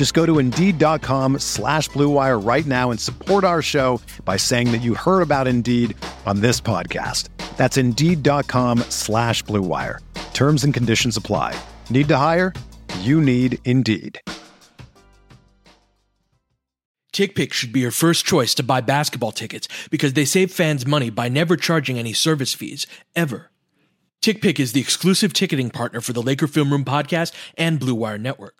Just go to Indeed.com slash BlueWire right now and support our show by saying that you heard about Indeed on this podcast. That's Indeed.com slash BlueWire. Terms and conditions apply. Need to hire? You need Indeed. TickPick should be your first choice to buy basketball tickets because they save fans money by never charging any service fees, ever. TickPick is the exclusive ticketing partner for the Laker Film Room podcast and Blue Wire Network.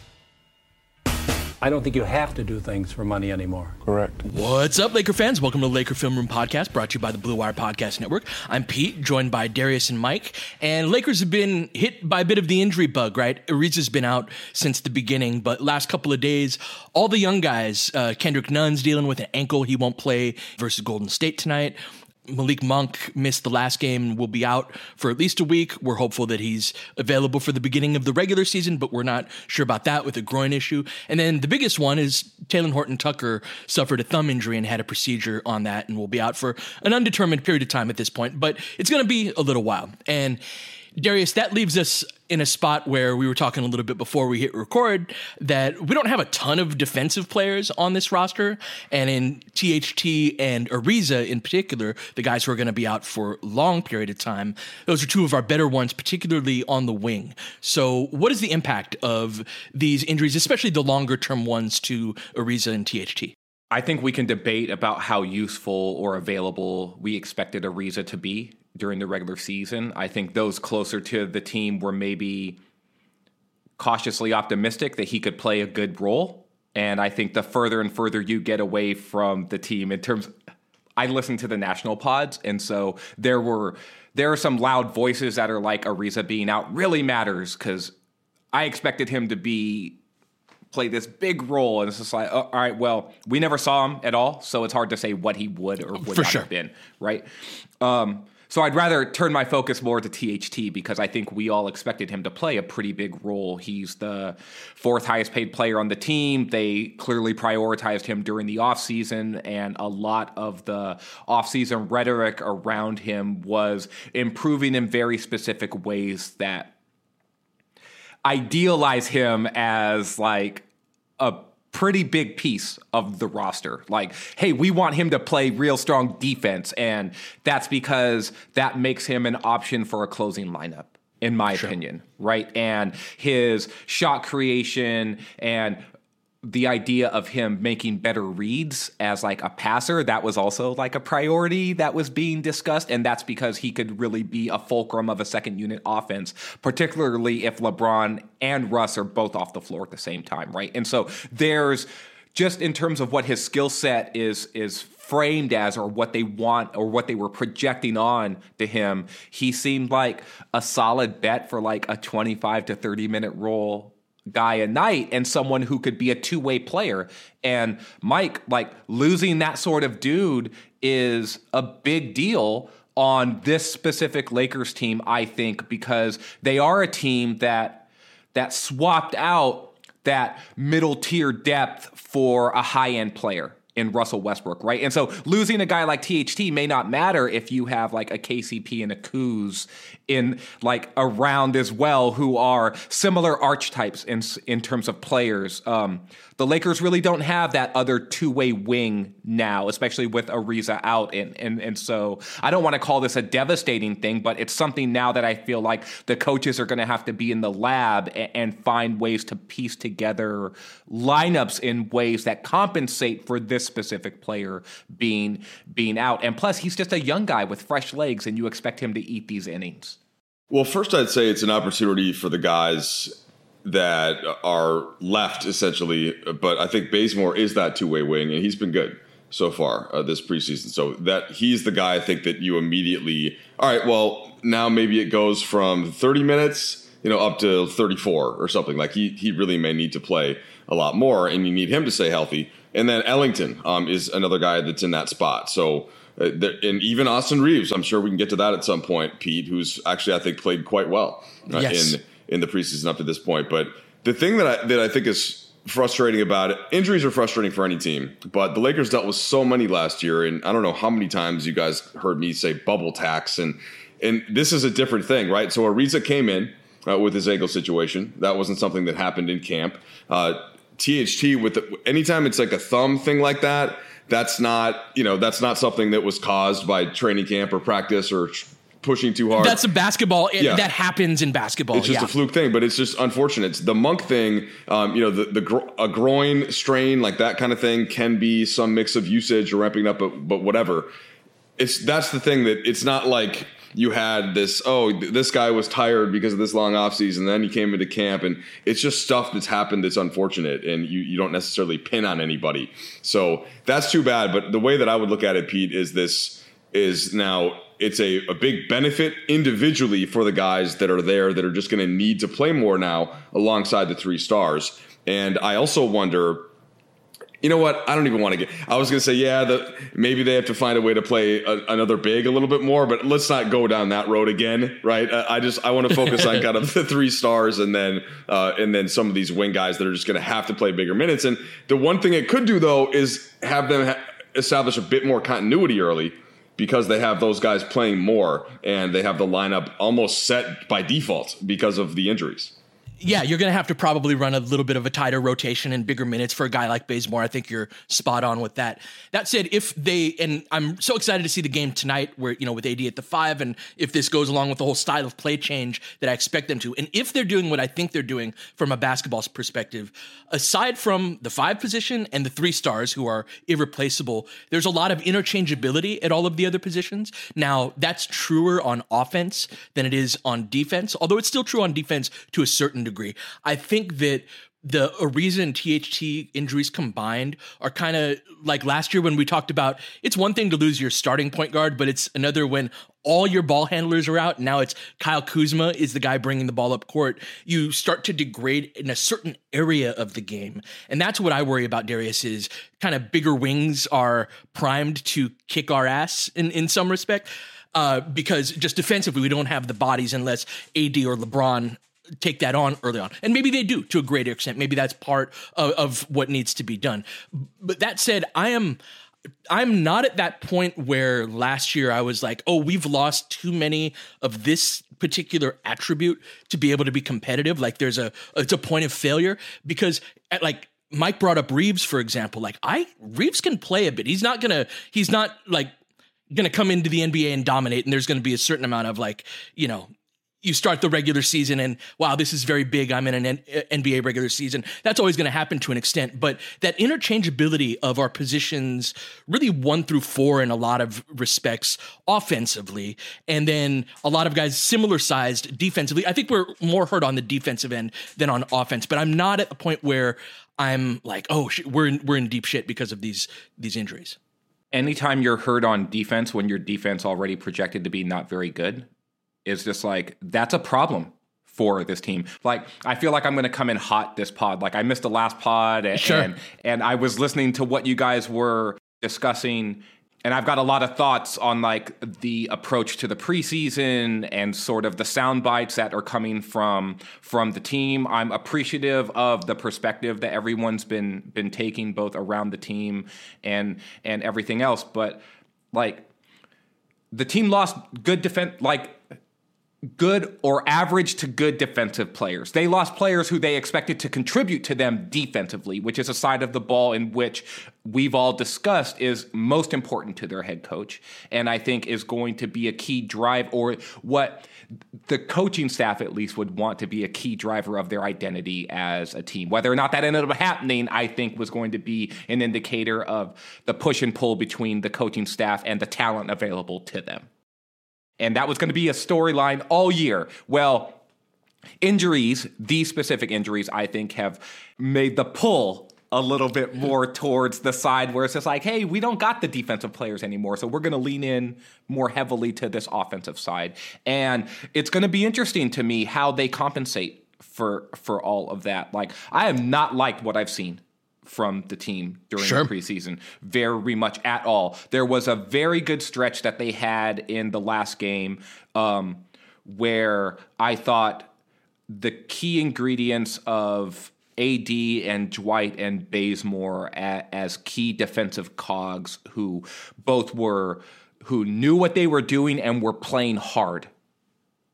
I don't think you have to do things for money anymore. Correct. What's up, Laker fans? Welcome to the Laker Film Room Podcast, brought to you by the Blue Wire Podcast Network. I'm Pete, joined by Darius and Mike. And Lakers have been hit by a bit of the injury bug, right? Ariza's been out since the beginning, but last couple of days, all the young guys, uh, Kendrick Nunn's dealing with an ankle. He won't play versus Golden State tonight. Malik Monk missed the last game will be out for at least a week. We're hopeful that he's available for the beginning of the regular season, but we're not sure about that with a groin issue. And then the biggest one is Talen Horton Tucker suffered a thumb injury and had a procedure on that and will be out for an undetermined period of time at this point, but it's going to be a little while. And Darius, that leaves us in a spot where we were talking a little bit before we hit record that we don't have a ton of defensive players on this roster. And in THT and Ariza in particular, the guys who are going to be out for a long period of time, those are two of our better ones, particularly on the wing. So, what is the impact of these injuries, especially the longer term ones to Ariza and THT? I think we can debate about how useful or available we expected Ariza to be during the regular season. I think those closer to the team were maybe cautiously optimistic that he could play a good role. And I think the further and further you get away from the team in terms I listen to the national pods and so there were there are some loud voices that are like Ariza being out really matters cuz I expected him to be play this big role and it's just like oh, all right well we never saw him at all so it's hard to say what he would or would For not sure. have been right um, so I'd rather turn my focus more to THT because I think we all expected him to play a pretty big role. He's the fourth highest paid player on the team. They clearly prioritized him during the offseason, and a lot of the offseason rhetoric around him was improving in very specific ways that idealize him as like a pretty big piece of the roster. Like, hey, we want him to play real strong defense, and that's because that makes him an option for a closing lineup. In my opinion, right? And his shot creation and the idea of him making better reads as like a passer that was also like a priority that was being discussed and that's because he could really be a fulcrum of a second unit offense particularly if LeBron and Russ are both off the floor at the same time right? And so there's just in terms of what his skill set is is framed as or what they want or what they were projecting on to him he seemed like a solid bet for like a 25 to 30 minute role guy a night and someone who could be a two-way player. And Mike like losing that sort of dude is a big deal on this specific Lakers team I think because they are a team that that swapped out that middle tier depth for a high end player in Russell Westbrook, right? And so losing a guy like THT may not matter if you have like a KCP and a Kuz in like around as well who are similar archetypes in in terms of players. Um, the Lakers really don't have that other two way wing now, especially with Ariza out, and and and so I don't want to call this a devastating thing, but it's something now that I feel like the coaches are going to have to be in the lab and, and find ways to piece together lineups in ways that compensate for this specific player being being out, and plus he's just a young guy with fresh legs, and you expect him to eat these innings. Well, first, I'd say it's an opportunity for the guys that are left essentially. But I think Bazemore is that two way wing, and he's been good so far uh, this preseason. So that he's the guy I think that you immediately. All right, well now maybe it goes from 30 minutes, you know, up to 34 or something. Like he he really may need to play a lot more, and you need him to stay healthy. And then Ellington um, is another guy that's in that spot. So. Uh, and even Austin Reaves, I'm sure we can get to that at some point. Pete, who's actually I think played quite well uh, yes. in in the preseason up to this point. But the thing that I, that I think is frustrating about it, injuries are frustrating for any team, but the Lakers dealt with so many last year, and I don't know how many times you guys heard me say bubble tax, and and this is a different thing, right? So Ariza came in uh, with his ankle situation. That wasn't something that happened in camp. Uh, THT with the, anytime it's like a thumb thing like that, that's not you know that's not something that was caused by training camp or practice or pushing too hard. That's a basketball. It, yeah. That happens in basketball. It's just yeah. a fluke thing, but it's just unfortunate. It's the Monk thing, um, you know, the, the gro- a groin strain like that kind of thing can be some mix of usage or ramping up, but, but whatever. It's that's the thing that it's not like you had this oh this guy was tired because of this long off season then he came into camp and it's just stuff that's happened that's unfortunate and you, you don't necessarily pin on anybody so that's too bad but the way that i would look at it pete is this is now it's a, a big benefit individually for the guys that are there that are just going to need to play more now alongside the three stars. And I also wonder, you know what? I don't even want to get. I was going to say, yeah, the, maybe they have to find a way to play a, another big a little bit more, but let's not go down that road again, right? I, I just I want to focus on kind of the three stars and then uh, and then some of these wing guys that are just going to have to play bigger minutes. And the one thing it could do though is have them ha- establish a bit more continuity early because they have those guys playing more and they have the lineup almost set by default because of the injuries yeah, you're going to have to probably run a little bit of a tighter rotation and bigger minutes for a guy like Bazemore. I think you're spot on with that. That said, if they and I'm so excited to see the game tonight, where you know with AD at the five, and if this goes along with the whole style of play change that I expect them to, and if they're doing what I think they're doing from a basketball perspective, aside from the five position and the three stars who are irreplaceable, there's a lot of interchangeability at all of the other positions. Now that's truer on offense than it is on defense, although it's still true on defense to a certain degree degree. I think that the Ariza and THT injuries combined are kind of like last year when we talked about it's one thing to lose your starting point guard, but it's another when all your ball handlers are out. Now it's Kyle Kuzma is the guy bringing the ball up court. You start to degrade in a certain area of the game. And that's what I worry about, Darius, is kind of bigger wings are primed to kick our ass in, in some respect. Uh, because just defensively, we don't have the bodies unless AD or LeBron take that on early on. And maybe they do to a greater extent. Maybe that's part of, of what needs to be done. But that said, I am I'm not at that point where last year I was like, oh, we've lost too many of this particular attribute to be able to be competitive. Like there's a it's a point of failure because at like Mike brought up Reaves, for example. Like I Reaves can play a bit. He's not gonna he's not like gonna come into the NBA and dominate, and there's gonna be a certain amount of like, you know, you start the regular season and wow, this is very big. I'm in an N- uh, NBA regular season. That's always going to happen to an extent, but that interchangeability of our positions, really one through four in a lot of respects, offensively, and then a lot of guys similar sized defensively. I think we're more hurt on the defensive end than on offense, but I'm not at the point where I'm like, oh, sh- we're in, we're in deep shit because of these these injuries. Anytime you're hurt on defense when your defense already projected to be not very good, is just like that's a problem for this team. Like I feel like I'm going to come in hot this pod. Like I missed the last pod and, sure. and and I was listening to what you guys were discussing and I've got a lot of thoughts on like the approach to the preseason and sort of the sound bites that are coming from from the team. I'm appreciative of the perspective that everyone's been been taking both around the team and and everything else, but like the team lost good defense like good or average to good defensive players. They lost players who they expected to contribute to them defensively, which is a side of the ball in which we've all discussed is most important to their head coach and I think is going to be a key drive or what the coaching staff at least would want to be a key driver of their identity as a team. Whether or not that ended up happening, I think was going to be an indicator of the push and pull between the coaching staff and the talent available to them and that was going to be a storyline all year. Well, injuries, these specific injuries, I think, have made the pull a little bit more towards the side where it's just like, hey, we don't got the defensive players anymore, so we're going to lean in more heavily to this offensive side, and it's going to be interesting to me how they compensate for for all of that. Like, I have not liked what I've seen from the team during sure. the preseason very much at all. There was a very good stretch that they had in the last game um, where I thought the key ingredients of AD and Dwight and Bazemore as key defensive cogs who both were who knew what they were doing and were playing hard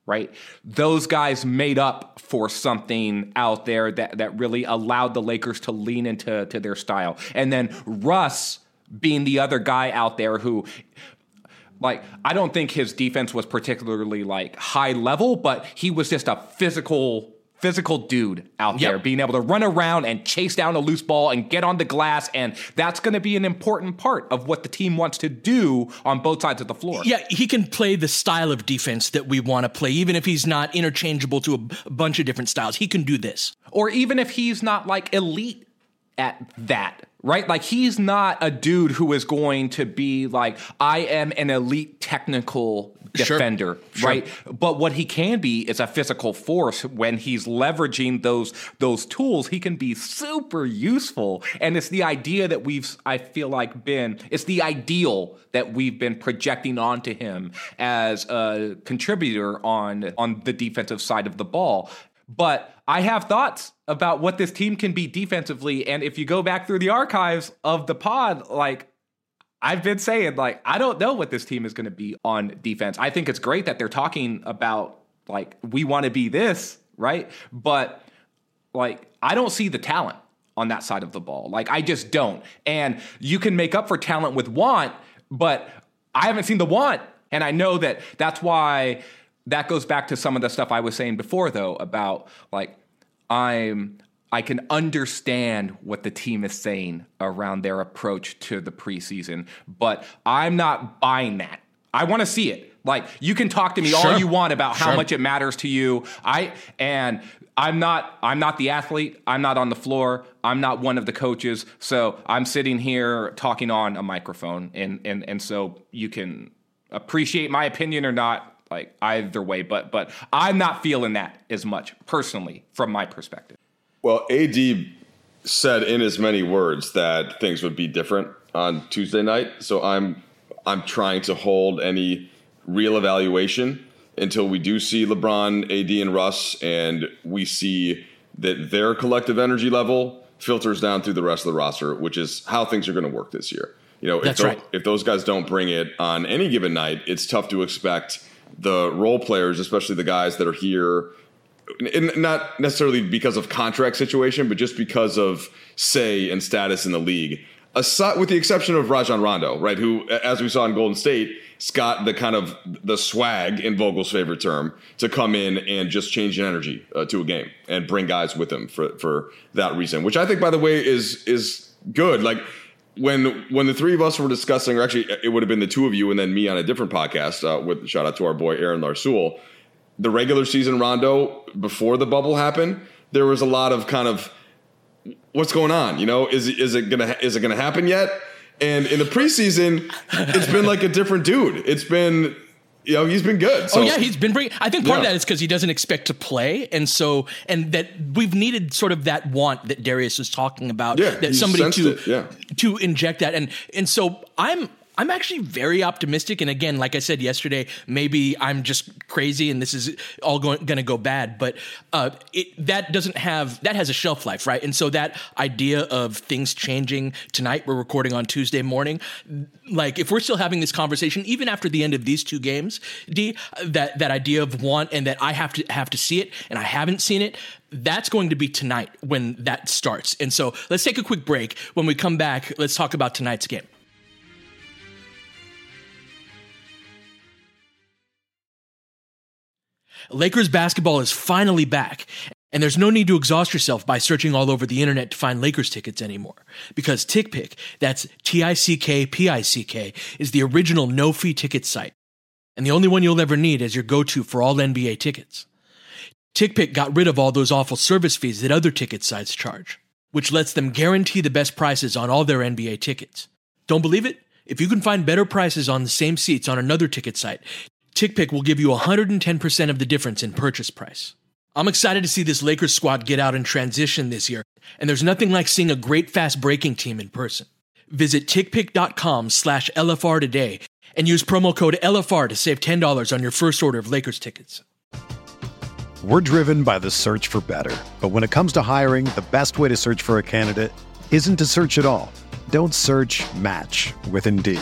right? Those guys made up for something out there that, that really allowed the Lakers to lean into to their style. And then Russ being the other guy out there who like I don't think his defense was particularly like high level, but he was just a physical physical dude out yep. there being able to run around and chase down a loose ball and get on the glass and that's going to be an important part of what the team wants to do on both sides of the floor. Yeah, he can play the style of defense that we want to play even if he's not interchangeable to a bunch of different styles. He can do this. Or even if he's not like elite at that right? Like he's not a dude who is going to be like, I am an elite technical defender, sure. right? Sure. But what he can be is a physical force when he's leveraging those those tools. He can be super useful, and it's the idea that we've I feel like been it's the ideal that we've been projecting onto him as a contributor on on the defensive side of the ball. But I have thoughts about what this team can be defensively. And if you go back through the archives of the pod, like I've been saying, like, I don't know what this team is going to be on defense. I think it's great that they're talking about, like, we want to be this, right? But, like, I don't see the talent on that side of the ball. Like, I just don't. And you can make up for talent with want, but I haven't seen the want. And I know that that's why that goes back to some of the stuff I was saying before, though, about like I'm I can understand what the team is saying around their approach to the preseason, but I'm not buying that. I want to see it. Like you can talk to me sure. all you want about how sure. much it matters to you. I and I'm not I'm not the athlete. I'm not on the floor. I'm not one of the coaches. So I'm sitting here talking on a microphone and and and so you can appreciate my opinion or not like either way, but but I'm not feeling that as much personally from my perspective. Well, AD said in as many words that things would be different on Tuesday night, so I'm I'm trying to hold any real evaluation until we do see LeBron, AD, and Russ, and we see that their collective energy level filters down through the rest of the roster, which is how things are going to work this year. You know, if, right. if those guys don't bring it on any given night, it's tough to expect the role players, especially the guys that are here, not necessarily because of contract situation, but just because of say and status in the league. Aside, with the exception of Rajon Rondo, right, who, as we saw in Golden State, got the kind of the swag in Vogel's favorite term to come in and just change an energy uh, to a game and bring guys with him for for that reason, which I think, by the way, is is good. Like when when the three of us were discussing, or actually it would have been the two of you and then me on a different podcast uh, with shout out to our boy Aaron Larsoul, the regular season Rondo before the bubble happened, there was a lot of kind of what's going on, you know, is is it gonna is it gonna happen yet? And in the preseason, it's been like a different dude. It's been you know he's been good. So. Oh yeah, he's been bringing. I think part yeah. of that is because he doesn't expect to play, and so and that we've needed sort of that want that Darius was talking about. Yeah, that somebody to it, yeah. to inject that, and and so I'm I'm actually very optimistic. And again, like I said yesterday, maybe I'm just crazy and this is all going, to go bad. But uh, it, that doesn't have that has a shelf life, right? And so that idea of things changing tonight, we're recording on Tuesday morning. Like if we're still having this conversation, even after the end of these two games, D, that that idea of want and that I have to have to see it, and I haven't seen it that's going to be tonight when that starts. And so let's take a quick break. When we come back, let's talk about tonight's game. Lakers basketball is finally back. And there's no need to exhaust yourself by searching all over the internet to find Lakers tickets anymore. Because TickPick, that's T-I-C-K-P-I-C-K, is the original no-fee ticket site. And the only one you'll ever need as your go-to for all NBA tickets. TickPick got rid of all those awful service fees that other ticket sites charge, which lets them guarantee the best prices on all their NBA tickets. Don't believe it? If you can find better prices on the same seats on another ticket site, TickPick will give you 110% of the difference in purchase price. I'm excited to see this Lakers squad get out and transition this year, and there's nothing like seeing a great fast breaking team in person. Visit tickpick.com slash LFR today and use promo code LFR to save $10 on your first order of Lakers tickets. We're driven by the search for better, but when it comes to hiring, the best way to search for a candidate isn't to search at all. Don't search match with Indeed.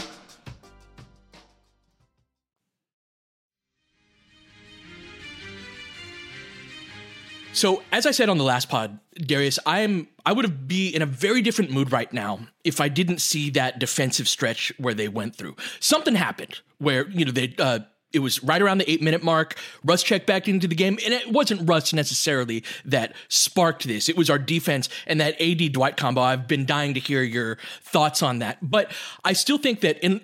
So, as I said on the last pod, Darius, I'm I would have be in a very different mood right now if I didn't see that defensive stretch where they went through. Something happened where you know they uh, it was right around the eight minute mark. Russ checked back into the game, and it wasn't Russ necessarily that sparked this. It was our defense and that AD Dwight combo. I've been dying to hear your thoughts on that, but I still think that in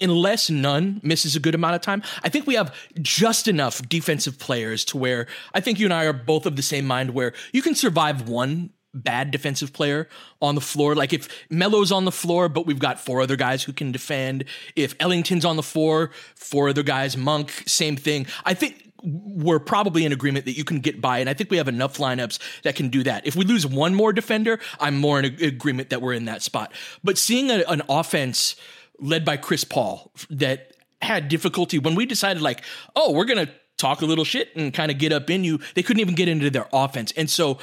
unless Nunn misses a good amount of time, I think we have just enough defensive players to where I think you and I are both of the same mind where you can survive one bad defensive player on the floor. Like if Melo's on the floor, but we've got four other guys who can defend. If Ellington's on the floor, four other guys, Monk, same thing. I think we're probably in agreement that you can get by, and I think we have enough lineups that can do that. If we lose one more defender, I'm more in agreement that we're in that spot. But seeing a, an offense led by Chris Paul that had difficulty when we decided like, oh, we're to talk a little shit and kind of get up in you. They couldn't even get into their offense. And so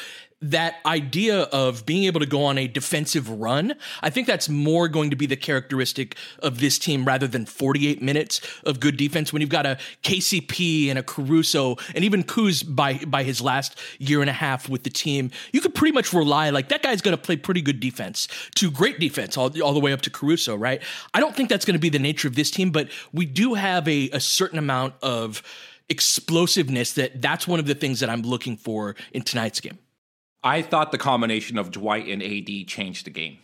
that idea of being able to go on a defensive run, I think that's more going to be the characteristic of this team rather than 48 minutes of good defense. When you've got a KCP and a Caruso and even Kuz by by his last year and a half with the team, you could pretty much rely like that guy's going to play pretty good defense to great defense all, all the way up to Caruso, right? I don't think that's going to be the nature of this team, but we do have a, a certain amount of explosiveness that that's one of the things that I'm looking for in tonight's game. I thought the combination of Dwight and AD changed the game.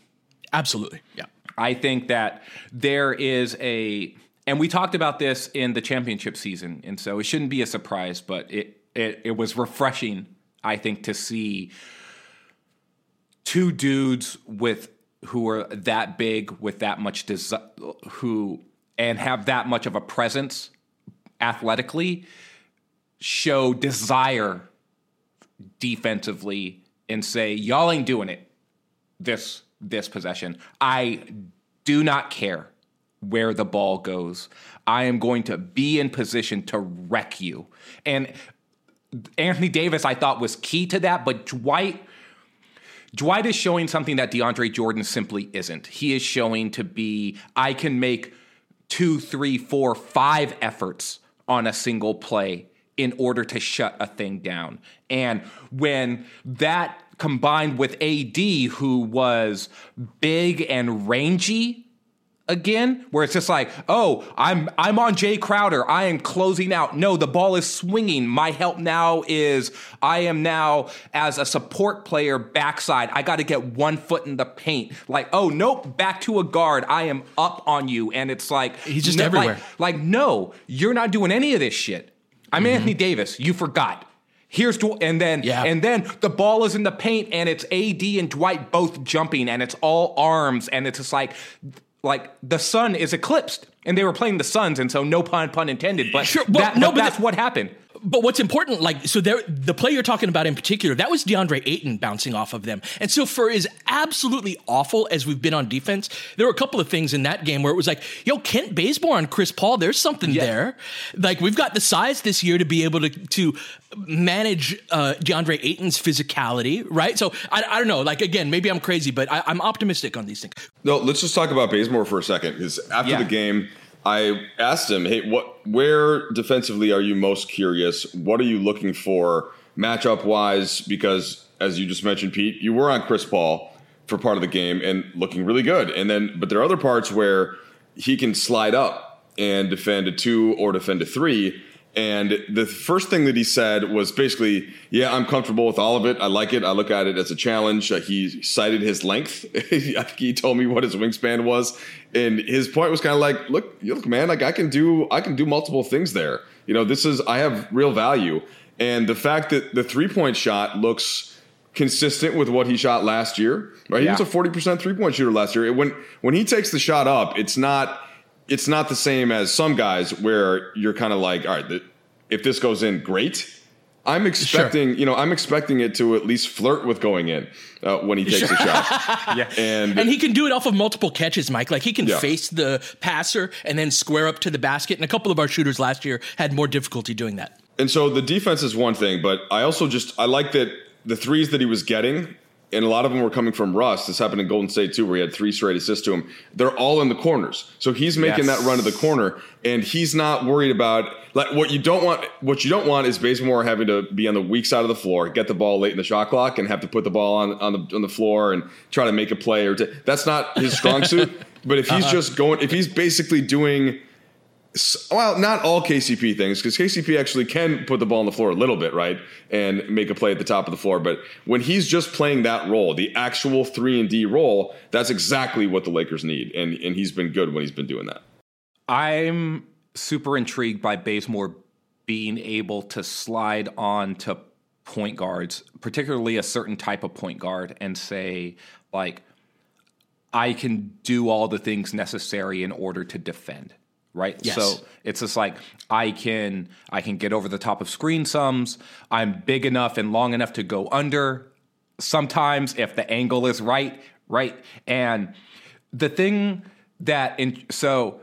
Absolutely. Yeah. I think that there is a and we talked about this in the championship season, and so it shouldn't be a surprise, but it it, it was refreshing, I think, to see two dudes with who are that big with that much desire who and have that much of a presence athletically show desire defensively and say, y'all ain't doing it this this possession. I do not care where the ball goes. I am going to be in position to wreck you. And Anthony Davis, I thought, was key to that, but Dwight. Dwight is showing something that DeAndre Jordan simply isn't. He is showing to be, I can make two, three, four, five efforts on a single play in order to shut a thing down. And when that combined with AD, who was big and rangy again, where it's just like, oh, I'm I'm on Jae Crowder. I am closing out. No, the ball is swinging. My help now is I am now as a support player backside. I got to get one foot in the paint. Like, oh nope, back to a guard. I am up on you, and it's like He's just no, everywhere. Like, like, no, you're not doing any of this shit. I'm Mm-hmm. Anthony Davis. You forgot. Here's Dw- and then Yeah. and then the ball is in the paint and it's AD and Dwight both jumping and it's all arms and it's just like like the sun is eclipsed and they were playing the Suns and so no pun pun intended but, Sure, well, that, no, but but that's what happened. But what's important, like, so there, the play you're talking about in particular, that was DeAndre Ayton bouncing off of them. And so, for as absolutely awful as we've been on defense, there were a couple of things in that game where it was like, yo, Kent Bazemore and Chris Paul, there's something there. Like, we've got the size this year to be able to, to manage uh, DeAndre Ayton's physicality, right? So, I, I don't know. Like, again, maybe I'm crazy, but I, I'm optimistic on these things. No, let's just talk about Bazemore for a second because after Yeah. the game, I asked him, "Hey, what? Where defensively are you most curious? What are you looking for matchup wise? Because as you just mentioned, Pete, you were on Chris Paul for part of the game and looking really good, and then but there are other parts where he can slide up and defend a two or defend a three." And the first thing that he said was basically, "Yeah, I'm comfortable with all of it. I like it. I look at it as a challenge." Uh, he cited his length. I think he told me what his wingspan was, and his point was kind of like, "Look, you look, man, like I can do, I can do multiple things there. You know, this is I have real value." And the fact that the three point shot looks consistent with what he shot last year, right? Yeah. He was a forty percent three point shooter last year. When when he takes the shot up, it's not it's not the same as some guys where you're kind of like, all right, th- if this goes in, great. I'm expecting, you know, I'm expecting it to at least flirt with going in uh, when he takes a shot. Yeah. And, And he can do it off of multiple catches, Mike. Like he can Yeah. face the passer and then square up to the basket. And a couple of our shooters last year had more difficulty doing that. And so the defense is one thing, but I also just I like that the threes that he was getting, and a lot of them were coming from Russ. This happened in Golden State too, where he had three straight assists to him. They're all in the corners, so he's making Yes. that run to the corner, and he's not worried about like what you don't want. What you don't want is Bazemore having to be on the weak side of the floor, get the ball late in the shot clock, and have to put the ball on on the on the floor and try to make a play or t- that's not his strong suit. But if he's uh-huh. just going, if he's basically doing well, not all KCP things, because KCP actually can put the ball on the floor a little bit, right, and make a play at the top of the floor. But when he's just playing that role, the actual three and D role, that's exactly what the Lakers need, and and he's been good when he's been doing that. I'm super intrigued by Bazemore being able to slide on to point guards, particularly a certain type of point guard, and say, like, I can do all the things necessary in order to defend. Right. Yes. So it's just like I can I can get over the top of screen sums. I'm big enough and long enough to go under sometimes if the angle is right, right? And the thing that in so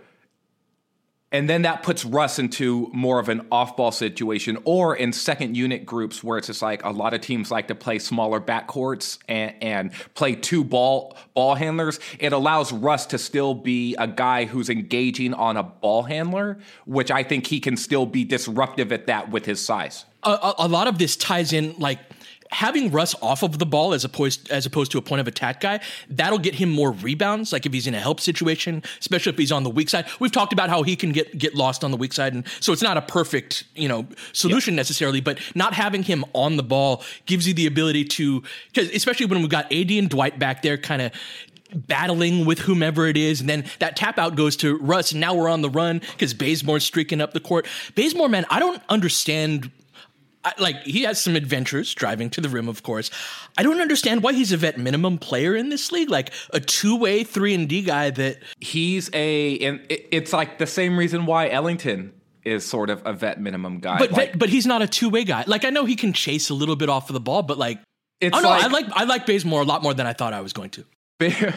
and then that puts Russ into more of an off-ball situation, or in second unit groups where it's just like a lot of teams like to play smaller backcourts and, and play two ball ball handlers. It allows Russ to still be a guy who's engaging on a ball handler, which I think he can still be disruptive at that with his size. a, a, a lot of this ties in like having Russ off of the ball as opposed as opposed to a point of attack guy. That'll get him more rebounds. Like if he's in a help situation, especially if he's on the weak side. We've talked about how he can get get lost on the weak side, and so it's not a perfect you know solution necessarily. But not having him on the ball gives you the ability to because especially when we've got AD and Dwight back there, kind of battling with whomever it is, and then that tap out goes to Russ, and now we're on the run because Bazemore's streaking up the court. Bazemore, man, I don't understand. I, like he has some adventures driving to the rim, of course. I don't understand why he's a vet minimum player in this league, like a two way three and D guy that He's a and it, it's like the same reason why Ellington is sort of a vet minimum guy. but Like, vet, but he's not a two way guy. Like I know he can chase a little bit off of the ball, but like It's oh no, like- I like I like Bazemore a lot more than I thought I was going to.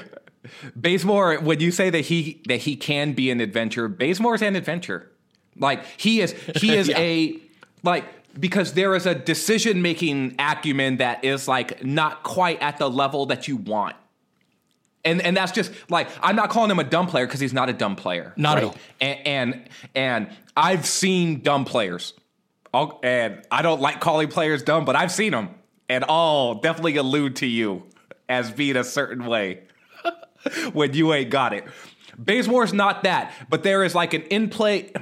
Bazemore, when you say that he that he can be an adventure, Bazemore's an adventure. Like he is he is Yeah. a like because there is a decision making acumen that is like not quite at the level that you want. And and that's just like I'm not calling him a dumb player because he's not a dumb player. Not at all. And, and and I've seen dumb players. I'll, and I don't like calling players dumb, but I've seen them, and I'll definitely allude to you as being a certain way when you ain't got it. Bazemore's not that, but there is like an in play.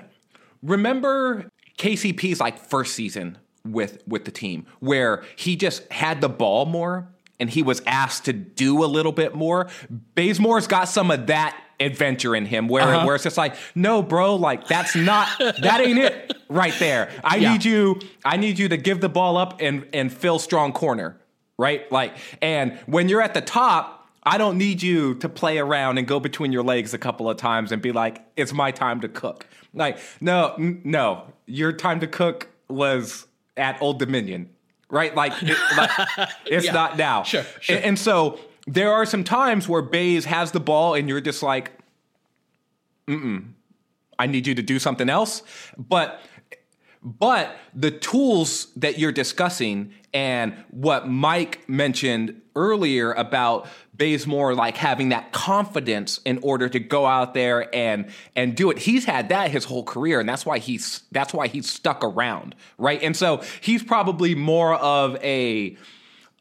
Remember KCP's like first season with with the team where he just had the ball more and he was asked to do a little bit more. Bazemore's got some of that adventure in him where Uh-huh. where it's just like, no, bro, like that's not that ain't it right there. I Yeah. need you, I need you to give the ball up and and fill strong corner. Right? Like, and when you're at the top, I don't need you to play around and go between your legs a couple of times and be like, it's my time to cook. Like, no, n- no, your time to cook was at Old Dominion, right? Like, it, like it's Yeah. not now. Sure, sure. And, and so there are some times where Bays has the ball and you're just like, mm I need you to do something else. But but the tools that you're discussing and what Mike mentioned earlier about Bazemore like having that confidence in order to go out there and and do it. He's had that his whole career and that's why he's that's why he's stuck around, right? And so he's probably more of a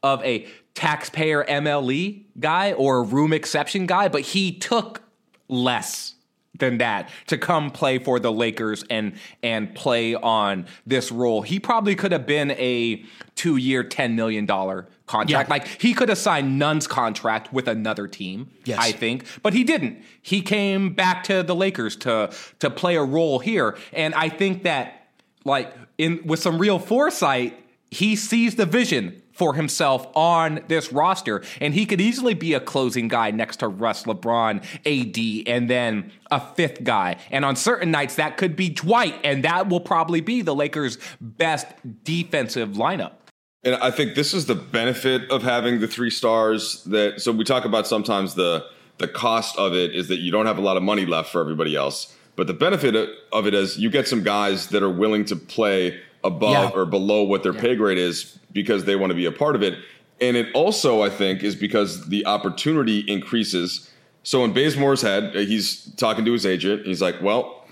of a taxpayer MLE guy or room exception guy, but he took less than that to come play for the Lakers and and play on this role. He probably could have been a two year, ten million dollar contract. Yeah. Like he could have signed Nunn's contract with another team. Yes. I think, but he didn't. He came back to the Lakers to to play a role here, and I think that like in with some real foresight, he sees the vision for himself on this roster, and he could easily be a closing guy next to Russ, LeBron, AD, and then a fifth guy. And on certain nights, that could be Dwight, and that will probably be the Lakers' best defensive lineup. And I think this is the benefit of having the three stars that so we talk about sometimes the the cost of it is that you don't have a lot of money left for everybody else. But the benefit of it is you get some guys that are willing to play above Yeah. or below what their pay grade is because they want to be a part of it. And it also, I think, is because the opportunity increases. So in Bazemore's head, uh, he's talking to his agent. He's like, well,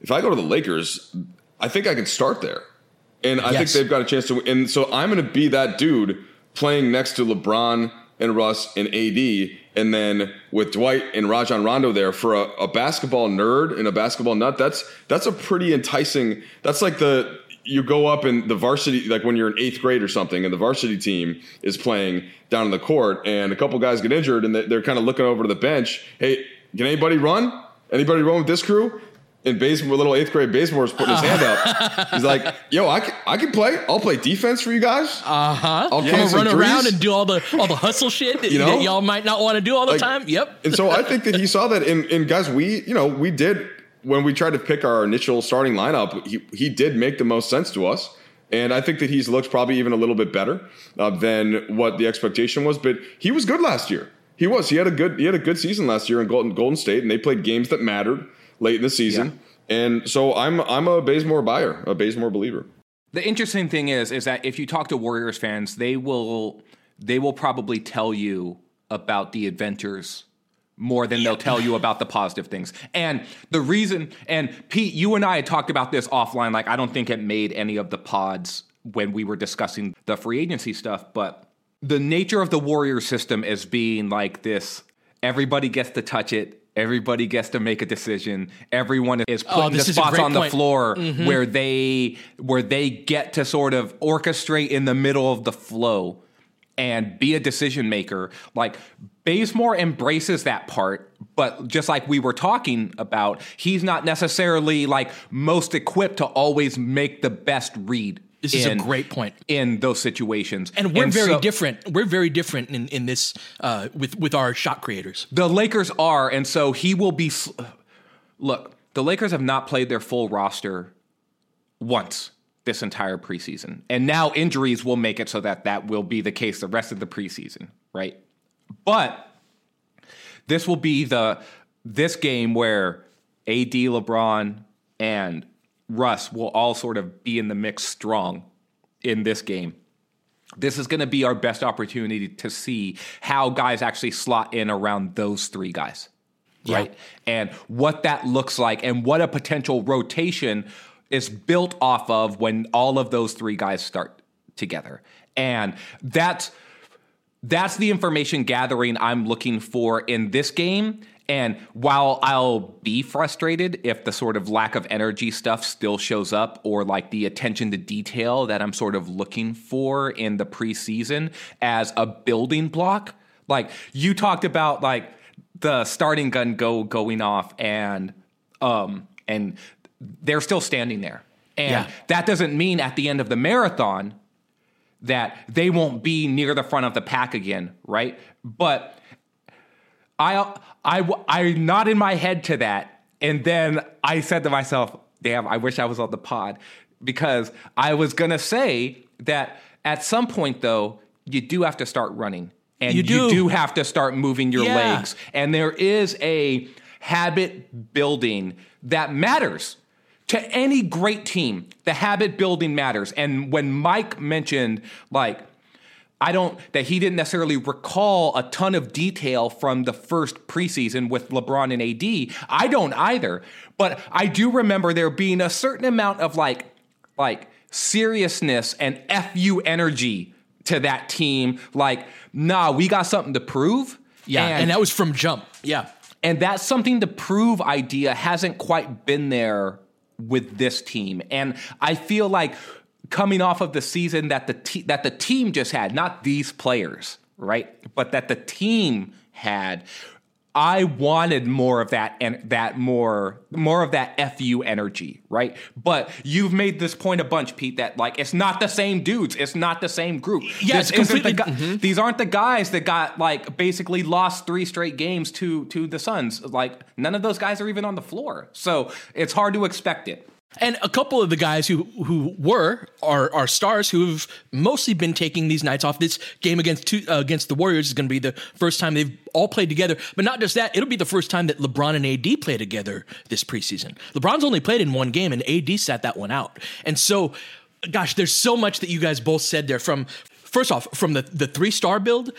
if I go to the Lakers, I think I can start there. And I think they've got a chance to. And so I'm going to be that dude playing next to LeBron and Russ and AD, and then with Dwight and Rajon Rondo there for a, a basketball nerd and a basketball nut. That's that's a pretty enticing. That's like the you go up and the varsity, like when you're in eighth grade or something, and the varsity team is playing down in the court, and a couple guys get injured, and they're kind of looking over to the bench. Hey, can anybody run? Anybody run with this crew? And Bazemore, little eighth grade Bazemore's putting his hand up. He's like, "Yo, I can, I can play. I'll play defense for you guys. Uh huh. I'll can run around and do all the all the hustle shit that, You know? that y'all might not want to do all the Like- time. Yep. And so I think that he saw that. And, and guys, we you know we did when we tried to pick our initial starting lineup. He he did make the most sense to us. And I think that he's looked probably even a little bit better uh, than what the expectation was. But he was good last year. He was. He had a good. He had a good season last year in Golden Golden State, and they played games that mattered late in the season. And so I'm I'm a Bazemore buyer, a Bazemore believer. The interesting thing is, is that if you talk to Warriors fans, they will they will probably tell you about the adventures more than they'll tell you about the positive things. And the reason, and Pete, you and I had talked about this offline. Like, I don't think it made any of the pods when we were discussing the free agency stuff, but the nature of the Warrior system is being like this everybody gets to touch it. Everybody gets to make a decision. Everyone is Oh, putting this the spots on the floor Mm-hmm. where they where they get to sort of orchestrate in the middle of the flow and be a decision maker. Like Bazemore embraces that part, but just like we were talking about, he's not necessarily like most equipped to always make the best read. This is a great point. in those situations, And we're very so- different. We're very different in, in this uh, with with our shot creators. The Lakers are, and so he will be. Look, the Lakers have not played their full roster once this entire preseason, and now injuries will make it so that that will be the case the rest of the preseason, right? But this will be the this game where AD, LeBron, and Russ will all sort of be in the mix strong in this game. this is going to be our best opportunity to see how guys actually slot in around those three guys. Yeah. Right. And what that looks like and what a potential rotation is built off of when all of those three guys start together. And that's that's the information gathering I'm looking for in this game. And while I'll be frustrated if the sort of lack of energy stuff still shows up or like the attention to detail that I'm sort of looking for in the preseason as a building block, like you talked about like the starting gun go going off and um and they're still standing there. And Yeah. that doesn't mean at the end of the marathon that they won't be near the front of the pack again, right? But I I I nod in my head to that, and then I said to myself, "Damn, I wish I was on the pod," because I was gonna say that at some point though, you do have to start running, and You you do. do, have to start moving your Yeah. legs, and there is a habit building that matters to any great team. The habit building matters, and when Mike mentioned like. I don't that he didn't necessarily recall a ton of detail from the first preseason with LeBron and AD. I don't either, but I do remember there being a certain amount of like like seriousness and fu energy to that team. Like, nah, we got something to prove. Yeah, and, that was from jump. Yeah. And that something to prove idea hasn't quite been there with this team. And I feel like coming off of the season that the te- that the team just had, not these players, right? But that the team had I wanted more of that and that more more of that fu energy, right? But you've made this point a bunch, Pete, that like it's not the same dudes, it's not the same group. Yeah, This isn't the completely- gu- mm-hmm. These aren't the guys that got like basically lost three straight games to to the Suns. Like none of those guys are even on the floor, so it's hard to expect it. And a couple of the guys who who were are are stars who've mostly been taking these nights off. This game against two, uh, against the Warriors is going to be the first time they've all played together. But not just that, it'll be the first time that LeBron and AD play together this preseason. LeBron's only played in one game, and AD sat that one out. And so, gosh, there's so much that you guys both said there. From first off, from the the three star build,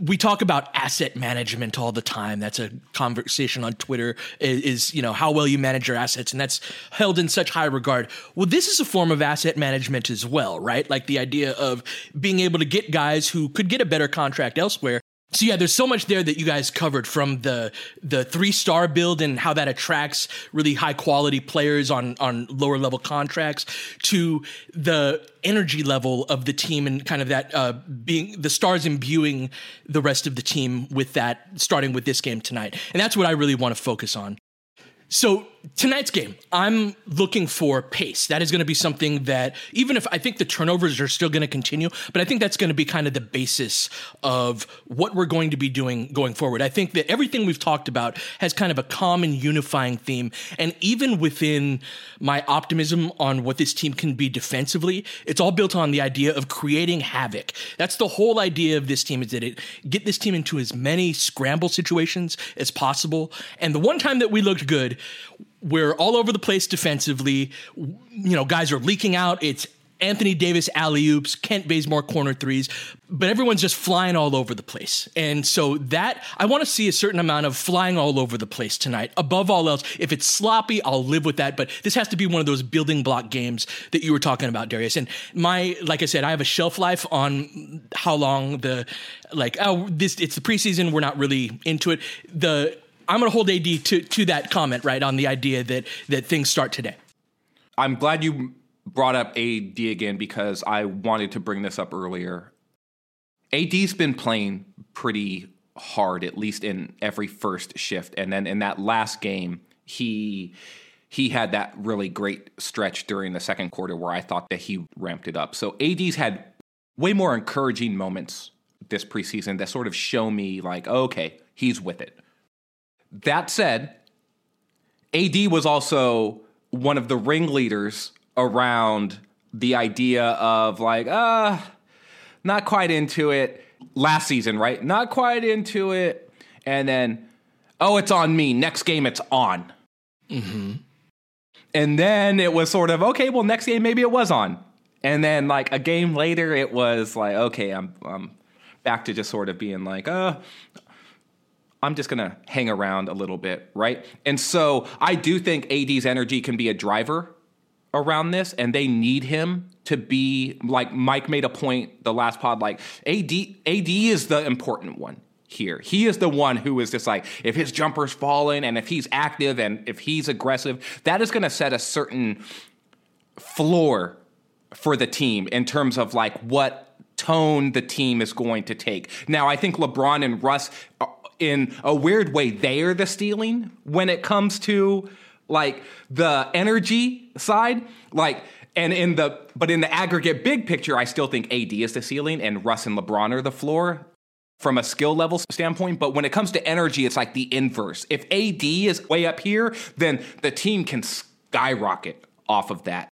we talk about asset management all the time. That's a conversation on Twitter is, is, you know how well you manage your assets and that's held in such high regard. Well, this is a form of asset management as well, right? Like the idea of being able to get guys who could get a better contract elsewhere so yeah, there's so much there that you guys covered from the the three star build and how that attracts really high quality players on on lower level contracts to the energy level of the team and kind of that uh, being the stars imbuing the rest of the team with that starting with this game tonight, and that's what I really want to focus on. So tonight's game, I'm looking for pace. That is going to be something that, even if I think the turnovers are still going to continue, but I think that's going to be kind of the basis of what we're going to be doing going forward. I think that everything we've talked about has kind of a common unifying theme. And even within my optimism on what this team can be defensively, it's all built on the idea of creating havoc. That's the whole idea of this team is that it get this team into as many scramble situations as possible. And the one time that we looked good, we're all over the place defensively. You know, guys are leaking out. It's Anthony Davis alley oops, Kent Bazemore corner threes, but everyone's just flying all over the place. And so that I want to see a certain amount of flying all over the place tonight. Above all else, if it's sloppy, I'll live with that. But this has to be one of those building block games that you were talking about, Darius. And my, like I said, I have a shelf life on how long the, like, oh, this it's the preseason. We're not really into it. The I'm going to hold AD to to that comment right on the idea that that things start today. I'm glad you brought up AD again because I wanted to bring this up earlier. AD's been playing pretty hard, at least in every first shift, and then in that last game, he he had that really great stretch during the second quarter where I thought that he ramped it up. So AD's had way more encouraging moments this preseason that sort of show me like, okay, he's with it. That said, AD was also one of the ringleaders around the idea of like, uh, not quite into it last season, right? Not quite into it. And then, oh, it's on me. Next game, it's on. And then it was sort of, okay, well, next game, maybe it was on. And then like a game later, it was like, okay, I'm I'm back to just sort of being like, uh, I'm just gonna hang around a little bit, right? And so I do think AD's energy can be a driver around this, and they need him to be like Mike made a point the last pod, like AD AD is the important one here. He is the one who is just like, if his jumper's falling and if he's active and if he's aggressive, that is gonna set a certain floor for the team in terms of like what tone the team is going to take. Now, I think LeBron and Russ, in a weird way, they are the stealing when it comes to like the energy side. Like, and in the but in the aggregate big picture, I still think AD is the ceiling and Russ and LeBron are the floor from a skill level standpoint. But when it comes to energy, it's like the inverse. If AD is way up here, then the team can skyrocket off of that.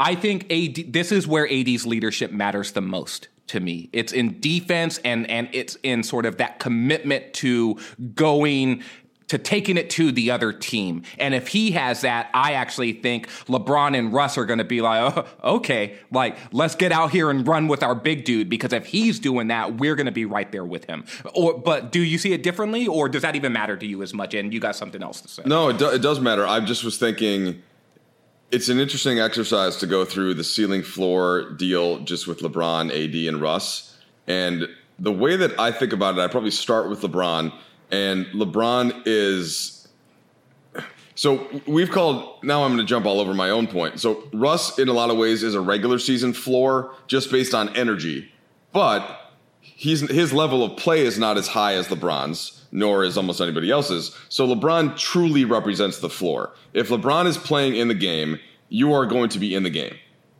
I think AD, this is where AD's leadership matters the most to me. It's in defense and and it's in sort of that commitment to going to taking it to the other team. And if he has that, I actually think LeBron and Russ are going to be like, oh, okay, like let's get out here and run with our big dude because if he's doing that, we're going to be right there with him. Or but do you see it differently or does that even matter to you as much and you got something else to say? No, it, do, it does matter. I just was thinking it's an interesting exercise to go through the ceiling floor deal just with LeBron, AD, and Russ. And the way that I think about it, I probably start with LeBron. And LeBron is. So we've called. Now I'm going to jump all over my own point. So Russ, in a lot of ways, is a regular season floor just based on energy. But he's, his level of play is not as high as LeBron's nor is almost anybody else's. So LeBron truly represents the floor. If LeBron is playing in the game, you are going to be in the game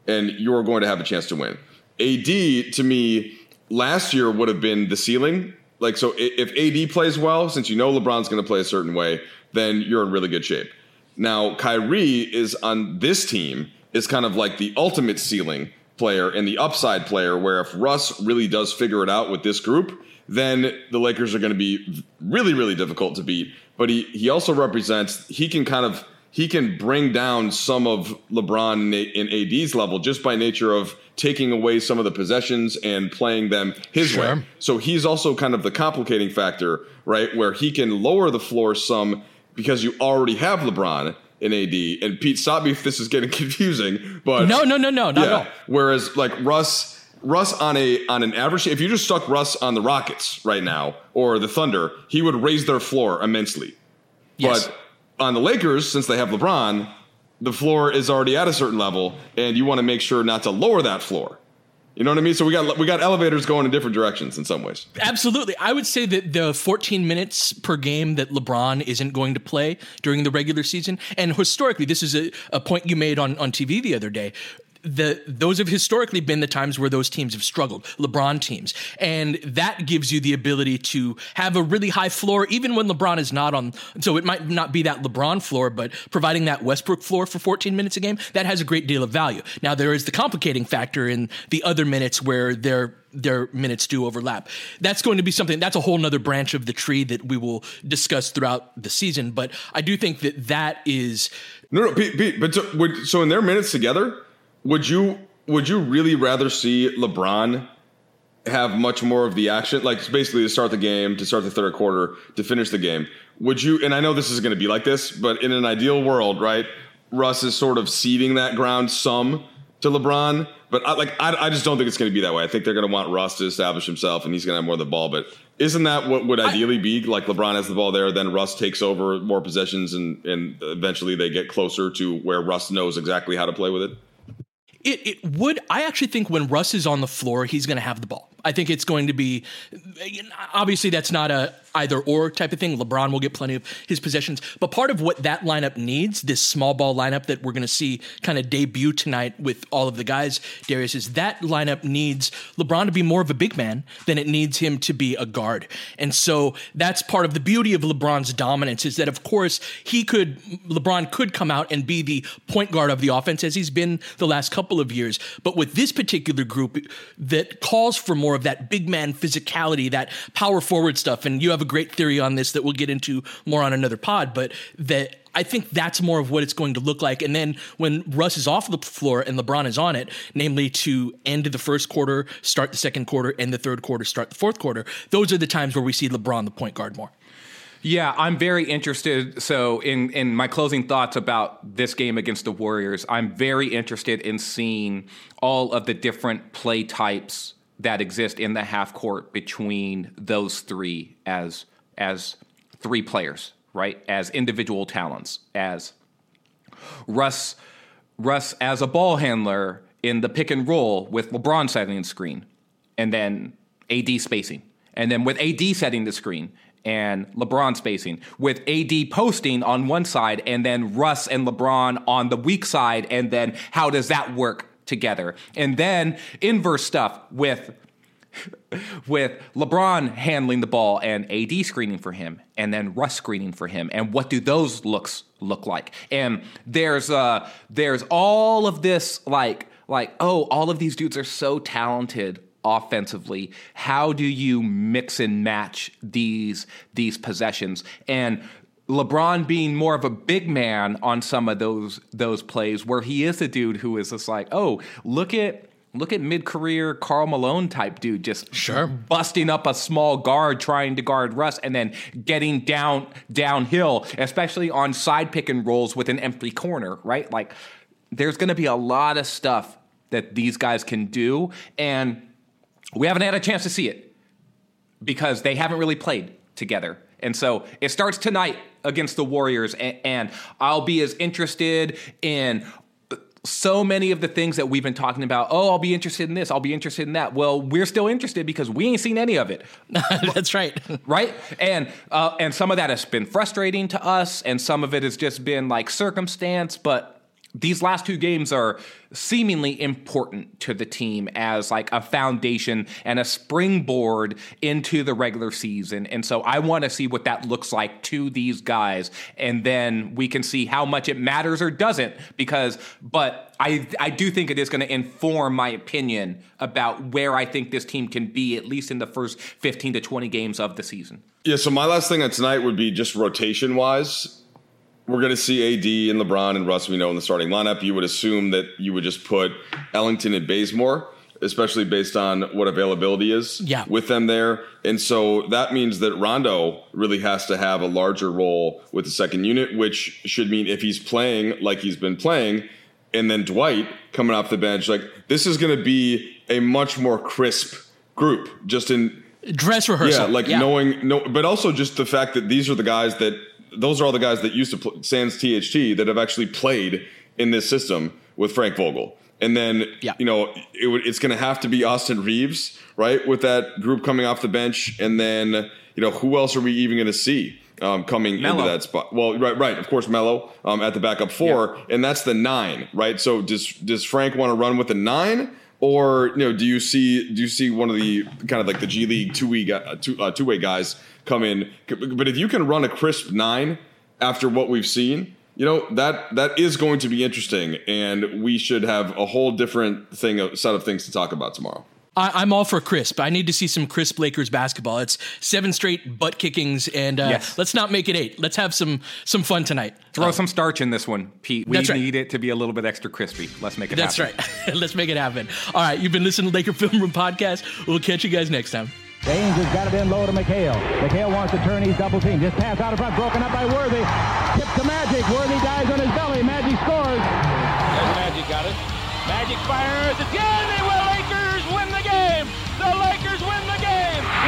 and you are going to have a chance to win. AD to me last year would have been the ceiling. Like so if AD plays well, since you know LeBron's going to play a certain way, then you're in really good shape. Now, Kyrie is on this team is kind of like the ultimate ceiling player and the upside player where if Russ really does figure it out with this group, then the Lakers are going to be really, really difficult to beat. But he he also represents he can kind of he can bring down some of LeBron in AD's level just by nature of taking away some of the possessions and playing them his sure. way. So he's also kind of the complicating factor, right? Where he can lower the floor some because you already have LeBron in AD. And Pete, stop me if this is getting confusing, but no, no, no, no, not yeah. at all. Whereas like Russ Russ on a on an average, if you just stuck Russ on the Rockets right now or the Thunder, he would raise their floor immensely. Yes. But on the Lakers, since they have LeBron, the floor is already at a certain level, and you want to make sure not to lower that floor. You know what I mean? So we got we got elevators going in different directions in some ways. Absolutely. I would say that the 14 minutes per game that LeBron isn't going to play during the regular season, and historically, this is a, a point you made on, on TV the other day the those have historically been the times where those teams have struggled, LeBron teams, and that gives you the ability to have a really high floor, even when LeBron is not on. So it might not be that LeBron floor, but providing that Westbrook floor for 14 minutes a game, that has a great deal of value. Now there is the complicating factor in the other minutes where their their minutes do overlap. That's going to be something. That's a whole nother branch of the tree that we will discuss throughout the season. But I do think that that is no, no, Pete, Pete but so, so in their minutes together would you would you really rather see LeBron have much more of the action, like basically to start the game, to start the third quarter, to finish the game? Would you? And I know this is going to be like this, but in an ideal world, right? Russ is sort of ceding that ground some to LeBron, but I, like I, I just don't think it's going to be that way. I think they're going to want Russ to establish himself, and he's going to have more of the ball. But isn't that what would ideally be? Like LeBron has the ball there, then Russ takes over more possessions, and and eventually they get closer to where Russ knows exactly how to play with it. It, it would. I actually think when Russ is on the floor, he's going to have the ball. I think it's going to be. Obviously, that's not a either or type of thing. LeBron will get plenty of his possessions. But part of what that lineup needs, this small ball lineup that we're going to see kind of debut tonight with all of the guys, Darius, is that lineup needs LeBron to be more of a big man than it needs him to be a guard. And so that's part of the beauty of LeBron's dominance is that, of course, he could, LeBron could come out and be the point guard of the offense as he's been the last couple of years. But with this particular group that calls for more of that big man physicality, that power forward stuff, and you have have a great theory on this that we'll get into more on another pod, but that I think that's more of what it's going to look like. And then when Russ is off the floor and LeBron is on it, namely to end the first quarter, start the second quarter, and the third quarter, start the fourth quarter, those are the times where we see LeBron, the point guard, more. Yeah, I'm very interested. So, in in my closing thoughts about this game against the Warriors, I'm very interested in seeing all of the different play types that exist in the half court between those three as as three players, right? As individual talents, as Russ Russ as a ball handler in the pick and roll with LeBron setting the screen, and then AD spacing, and then with AD setting the screen and LeBron spacing, with AD posting on one side, and then Russ and LeBron on the weak side, and then how does that work together? And then inverse stuff with with LeBron handling the ball and AD screening for him, and then Russ screening for him, and what do those looks look like? And there's uh there's all of this like like oh all of these dudes are so talented offensively. How do you mix and match these these possessions and LeBron being more of a big man on some of those those plays where he is a dude who is just like, "Oh, look at look at mid-career Karl Malone type dude just sure busting up a small guard trying to guard Russ and then getting down downhill, especially on side pick and rolls with an empty corner, right? Like there's going to be a lot of stuff that these guys can do and we haven't had a chance to see it because they haven't really played together. And so it starts tonight against the Warriors, and, and I'll be as interested in so many of the things that we've been talking about. Oh, I'll be interested in this. I'll be interested in that. Well, we're still interested because we ain't seen any of it. That's right. right. And uh, and some of that has been frustrating to us, and some of it has just been like circumstance. But these last two games are seemingly important to the team as like a foundation and a springboard into the regular season. And so I want to see what that looks like to these guys and then we can see how much it matters or doesn't because but I I do think it is going to inform my opinion about where I think this team can be at least in the first 15 to 20 games of the season. Yeah, so my last thing on tonight would be just rotation wise we're going to see AD and LeBron and Russ, we know, in the starting lineup. You would assume that you would just put Ellington and Bazemore, especially based on what availability is yeah. with them there. And so that means that Rondo really has to have a larger role with the second unit, which should mean if he's playing like he's been playing, and then Dwight coming off the bench, like this is going to be a much more crisp group just in dress rehearsal. Yeah, like yeah. knowing no, but also just the fact that these are the guys that those are all the guys that used to play Sans THT that have actually played in this system with Frank Vogel. And then, yeah. you know, it, it's going to have to be Austin Reaves, right, with that group coming off the bench. And then, you know, who else are we even going to see um, coming Melo. into that spot? Well, right, right. Of course, Melo um, at the backup four, yeah. and that's the nine, right? So does does Frank want to run with the nine? Or you know, do you see do you see one of the kind of like the G League two way two, uh, two way guys come in. But if you can run a crisp nine after what we've seen, you know that that is going to be interesting, and we should have a whole different thing, set of things to talk about tomorrow. I, am all for crisp. I need to see some crisp Lakers basketball. It's seven straight butt kickings, and uh, yes. let's not make it eight. Let's have some some fun tonight. Throw uh, some starch in this one, Pete. We right. need it to be a little bit extra crispy. Let's make it. Happen. That's happen. right. let's make it happen. All right, you've been listening to Laker Film Room podcast. We'll catch you guys next time. James has got it in low to McHale. McHale wants to turn. He's double team. Just pass out in front. Broken up by Worthy. Tip to Magic. Worthy dies on his belly. Magic scores. There's Magic got it. Magic fires. It's